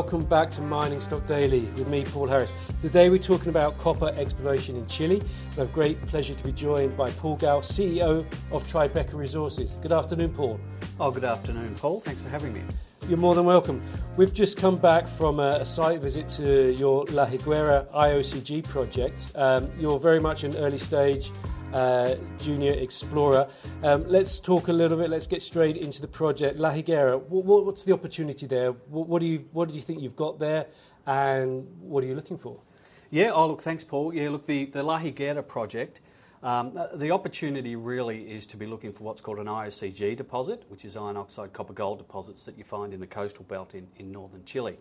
Welcome back to Mining Stock Daily with me, Paul Harris. Today we're talking about copper exploration in Chile. I have great pleasure to be joined by Paul Gow, CEO of Tribeca Resources. Good afternoon, Paul. Oh, good afternoon, Paul. Thanks for having me. You're more than welcome. We've just come back from a, a site visit to your La Higuera IOCG project. Um, you're very much an early stage uh, junior explorer. Um, let's talk a little bit. Let's get straight into the project. La Higuera. What, what's the opportunity there? What, what, do you What do you think you've got there, and what are you looking for? Yeah. Oh, look. Thanks, Paul. Yeah. Look, the the La Higuera project. Um, uh, the opportunity really is to be looking for what's called an IOCG deposit, which is iron oxide copper gold deposits that you find in the coastal belt in, in northern Chile.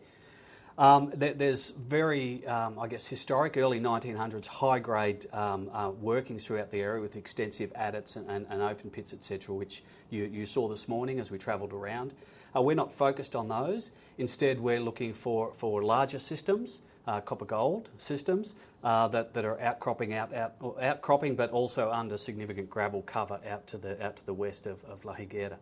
Um, there's very, um, I guess, historic early 1900s high grade um, uh, workings throughout the area with extensive adits and, and, and open pits, etc., which you, you, saw this morning as we travelled around. Uh, we're not focused on those. Instead, we're looking for, for larger systems, uh, copper gold systems uh, that, that are outcropping out, out outcropping, but also under significant gravel cover out to the out to the west of, of La Higuera.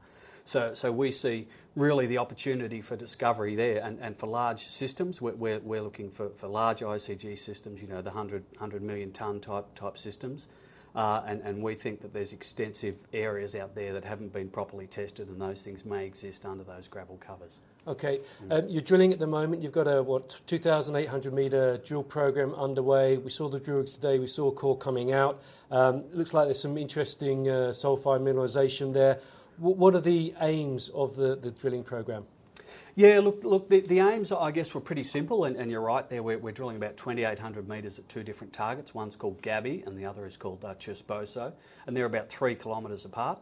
So, so we see really the opportunity for discovery there and, and for large systems. We're, we're, we're looking for, for large IOCG systems, you know, the 100, 100 million tonne type, type systems. Uh, and, and we think that there's extensive areas out there that haven't been properly tested, and those things may exist under those gravel covers. Okay, mm. um, you're drilling at the moment. You've got a what 2,800 metre drill program underway. We saw the drill rigs today. We saw core coming out. Um, looks like there's some interesting uh, sulfide mineralisation there. What are the aims of the, drilling program? Yeah, look, look. The, aims, I guess, were pretty simple, and, you're right there. We're, we're, drilling about 2,800 metres at two different targets. One's called Gabby, and the other is called uh, Chusposo, and they're about three kilometres apart.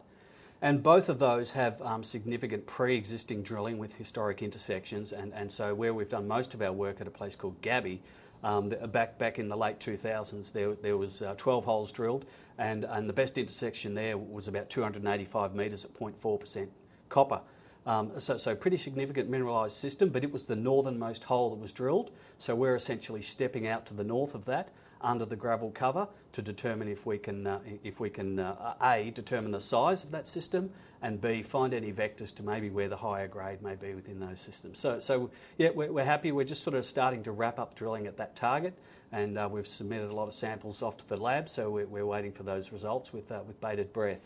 And both of those have um, significant pre-existing drilling with historic intersections, and, so where we've done most of our work at a place called Gaby, um, back back in the late 2000s, there, there was uh, 12 holes drilled, and, and the best intersection there was about 285 metres at 0.4% copper. Um, so, so pretty significant mineralised system, but it was the northernmost hole that was drilled. So we're essentially stepping out to the north of that under the gravel cover to determine if we can, uh, if we can uh, A, determine the size of that system, and B, find any vectors to maybe where the higher grade may be within those systems. So, so yeah, we're, we're happy. We're just sort of starting to wrap up drilling at that target, and uh, we've submitted a lot of samples off to the lab, so we're, we're waiting for those results with, uh, with bated breath.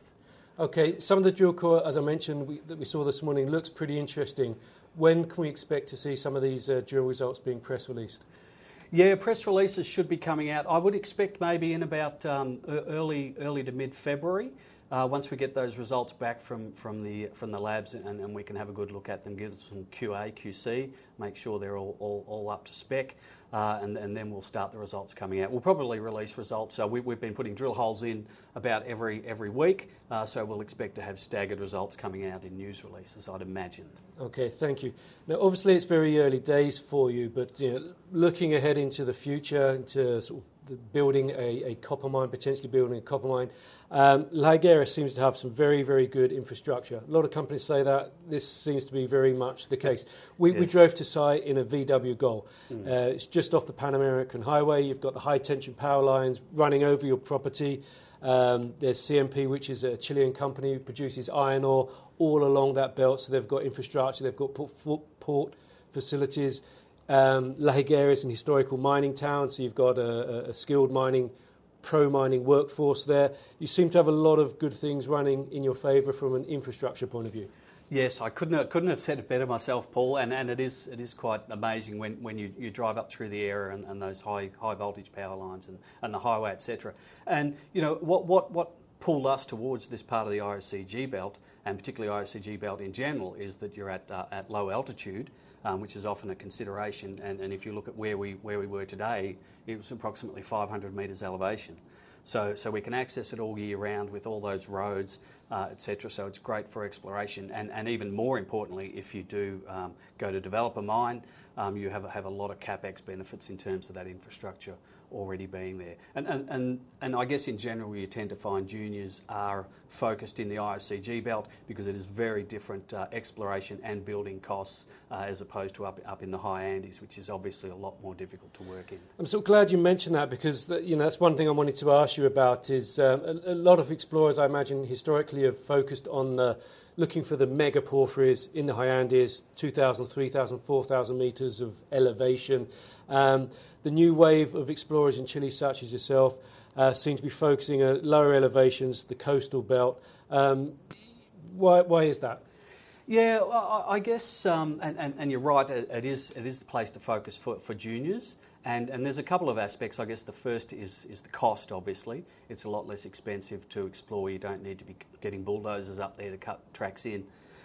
Okay, some of the drill core, as I mentioned, we, that we saw this morning looks pretty interesting. When can we expect to see some of these uh, drill results being press released? Yeah, press releases should be coming out. I would expect maybe in about um, early, early to mid February. Uh, once we get those results back from, the, from the labs and, we can have a good look at them, give them some QA, QC, make sure they're all, up to spec, uh, and, then we'll start the results coming out. We'll probably release results. So we, have been putting drill holes in about every, every week, uh, so we'll expect to have staggered results coming out in news releases, I'd imagine. Okay, thank you. Now, obviously, it's very early days for you, but looking ahead into the future, into sort of building a, a, copper mine, potentially building a copper mine. Um, La seems to have some very, very good infrastructure. A lot of companies say that. This seems to be very much the case. We, yes. we drove to site in a VW Gol. Mm. Uh, it's just off the Pan American Highway. You've got the high tension power lines running over your property. Um, there's CMP, which is a Chilean company who produces iron ore all along that belt. So they've got infrastructure, they've got port, port facilities. Um, La Higuera is an historical mining town, so you've got a, skilled mining, pro mining workforce there. You seem to have a lot of good things running in your favour from an infrastructure point of view. Yes, I couldn't have, couldn't have said it better myself, Paul. And, and it is it is quite amazing when, you, drive up through the area and, those high high voltage power lines and, the highway, etc. And you know what pulled us towards this part of the IOCG belt, and particularly IOCG belt in general, is that you're at uh, at low altitude um, which is often a consideration. And, and if you look at where we, where we were today, it was approximately 500 metres elevation. So, so we can access it all year round with all those roads, etc. So it's great for exploration, and, and even more importantly, if you do um, go to develop a mine, um, you have, have a lot of capex benefits in terms of that infrastructure already being there. And, and, and, and I guess in general, you tend to find juniors are focused in the IOCG belt because it is very different uh, exploration and building costs uh, as opposed to up, up in the high Andes, which is obviously a lot more difficult to work in. I'm so glad you mentioned that because you know, that's one thing I wanted to ask you about is um, a, a lot of explorers, I imagine, historically Chile have focused on the, looking for the mega porphyries in the high Andes, 2,000, 3,000, 4,000 meters of elevation. Um, the new wave of explorers in Chile, such as yourself, uh, seem to be focusing at lower elevations, the coastal belt. Um, why, why is that? Yeah, I guess, um, and, and, and, you're right, it is, it is the place to focus for, for juniors. And, and there's a couple of aspects. I guess the first is, is the cost, obviously. It's a lot less expensive to explore. You don't need to be getting bulldozers up there to cut tracks in.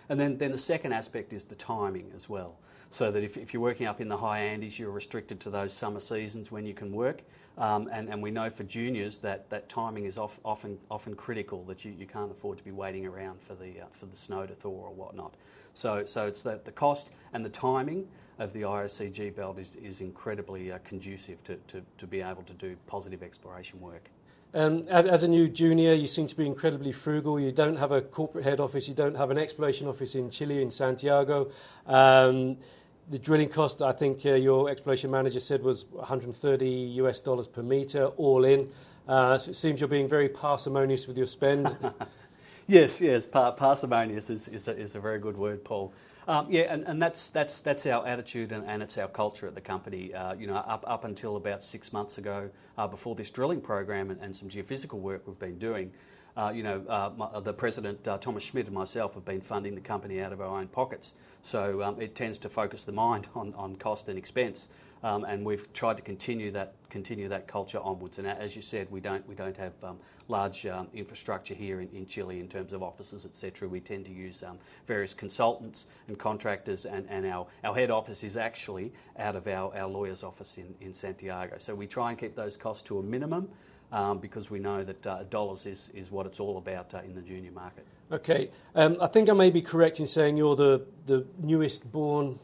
And then, then the second aspect is the timing as well. So that if, if you're working up in the high Andes, you're restricted to those summer seasons when you can work. Um, and, and we know for juniors that, that timing is off, often, often critical, that you, you can't afford to be waiting around for the, uh, for the snow to thaw or whatnot. So, so it's the, the cost and the timing of the IOCG belt is, is incredibly uh, conducive to, to, to be able to do positive exploration work. Um, as, a new junior, you seem to be incredibly frugal. You don't have a corporate head office, you don't have an exploration office in Chile, in Santiago. Um, the drilling cost, I think uh, your exploration manager said, was 130 US dollars per meter, all in. Uh, so it seems you're being very parsimonious with your spend. yes, yes, par- parsimonious is, a, very good word, Paul. Um, yeah, and, and that's, that's, that's our attitude and, and it's our culture at the company. Uh, you know, up, up until about six months ago, uh, before this drilling program and, and some geophysical work we've been doing, uh, you know, uh, my, the president, uh, Thomas Schmidt, and myself have been funding the company out of our own pockets. So um, it tends to focus the mind on, on cost and expense. Um, and we've tried to continue that culture onwards. And as you said, we don't have um, large um, infrastructure here in, Chile in terms of offices, etc. We tend to use various consultants and contractors, and, our, head office is actually out of our, lawyer's office in, Santiago. So we try and keep those costs to a minimum. Um, because we know that uh, dollars is, what it's all about uh, in the junior market. Okay, I think I may be correct in saying you're the newest born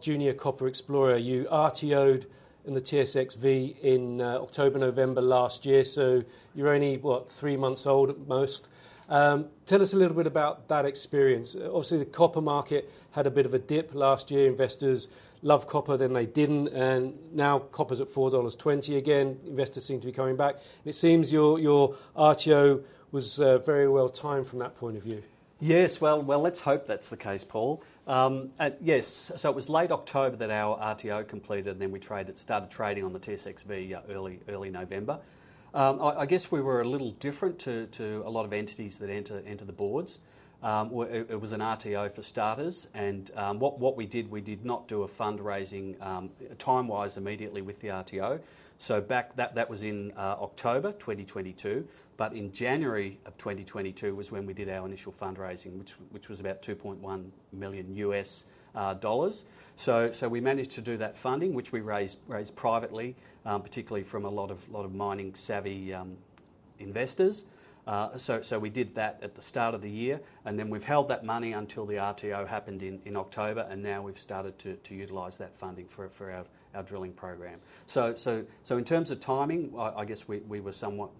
junior copper explorer. You RTO'd in the TSXV in uh, October, November last year, so you're only, what, three months old at most. Um, tell us a little bit about that experience. Obviously, the copper market had a bit of a dip last year. Investors loved copper, then they didn't, and now copper's at $4.20 again. Investors seem to be coming back. And it seems your, your RTO was uh, very well timed from that point of view. Yes, well, well, let's hope that's the case, Paul. Um, yes, so it was late October that our RTO completed, and then we traded, started trading on the TSXV uh, early, early November. Um, I, guess we were a little different to, to a lot of entities that enter, enter the boards. Um, it, was an RTO for starters, and um, what, we did, we did not do a fundraising um, time wise immediately with the RTO. So back that, that was in uh, October 2022, but in January of 2022 was when we did our initial fundraising, which, which was about 2.1 million US uh, dollars. So, we managed to do that funding, which we raised, raised privately, particularly from a lot of, lot of mining savvy um, investors. Uh, so, we did that at the start of the year, and then we've held that money until the RTO happened in, October, and now we've started to, utilise that funding for, our, drilling program. So, in terms of timing, I, guess we, we were somewhat,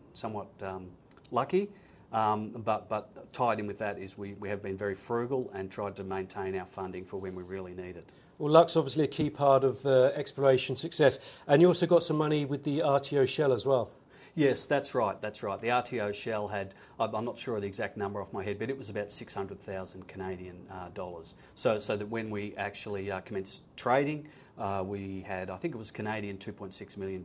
um, lucky. Um, but, tied in with that is we, we have been very frugal and tried to maintain our funding for when we really need it. Well, luck's obviously a key part of uh, exploration success. And you also got some money with the RTO shell as well. Yes, that's right. That's right. The RTO shell had, I'm not sure of the exact number off my head, but it was about 600,000 Canadian uh, dollars. So, so that when we actually uh, commenced trading, uh, we had, I think it was Canadian $2.6 million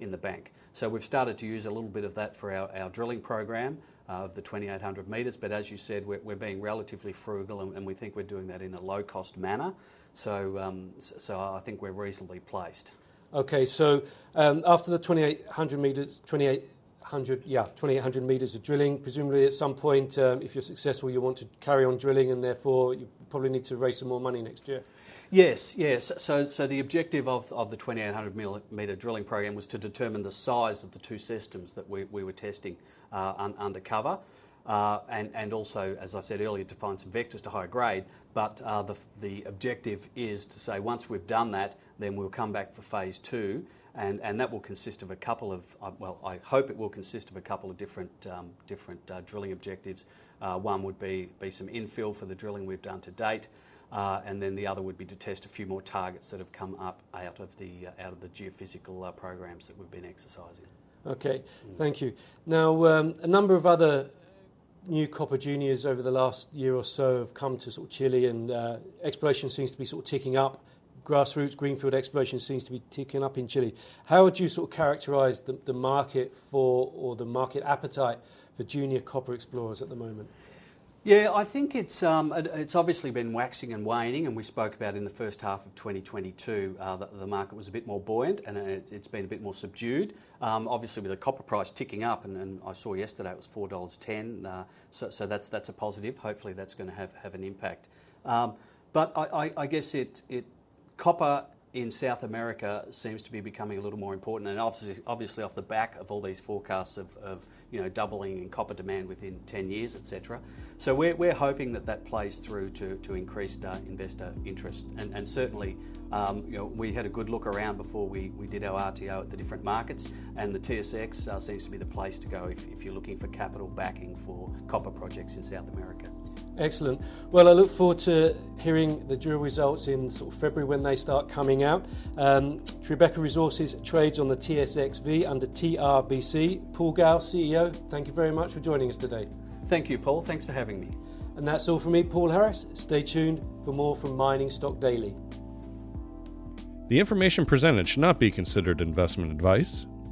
in the bank. So we've started to use a little bit of that for our, drilling program of the 2,800 metres. But as you said, we're, being relatively frugal and, and, we think we're doing that in a low cost manner. So, um, so I think we're reasonably placed. Okay, so um, after the 2,800 metres, 2,800, yeah, 2,800 metres of drilling, presumably at some point, um, if you're successful, you want to carry on drilling, and therefore you probably need to raise some more money next year. Yes, yes. So, so the objective of, of the 2,800 metre drilling program was to determine the size of the two systems that we, we were testing uh, un, undercover. Uh, and, also, as I said earlier, to find some vectors to higher grade. But uh, the, objective is to say once we've done that, then we'll come back for phase two, and, that will consist of a couple of, uh, well, I hope it will consist of a couple of different, um, drilling objectives. One would be, some infill for the drilling we've done to date. And then the other would be to test a few more targets that have come up out of the geophysical programs that we've been exercising. Okay, thank you. Now, um, a number of other new copper juniors over the last year or so have come to sort of Chile, and uh, exploration seems to be sort of ticking up. Grassroots greenfield exploration seems to be ticking up in Chile. How would you sort of characterise the, the market for or the market appetite for junior copper explorers at the moment? Yeah, I think it's um, it's obviously been waxing and waning, and we spoke about in the first half of 2022 uh, that the market was a bit more buoyant and it, has been a bit more subdued. Um, obviously, with the copper price ticking up, and, I saw yesterday it was four dollars ten, uh, so, that's that's a positive. Hopefully, that's going to have, have an impact. Um, but I, I, I, guess it it copper in South America seems to be becoming a little more important, and obviously, obviously off the back of all these forecasts of, of you know, doubling in copper demand within 10 years, etc. So we're, we're hoping that that plays through to, to increased uh, investor interest. And, and certainly, um, you know, we had a good look around before we, we did our RTO at the different markets, and the TSX uh, seems to be the place to go if, if you're looking for capital backing for copper projects in South America. Excellent. Well, I look forward to hearing the drill results in sort of February when they start coming out. Um, Tribeca Resources trades on the TSXV under TRBC. Paul Gow, CEO, thank you very much for joining us today. Thank you, Paul. Thanks for having me. And that's all from me, Paul Harris. Stay tuned for more from Mining Stock Daily. The information presented should not be considered investment advice.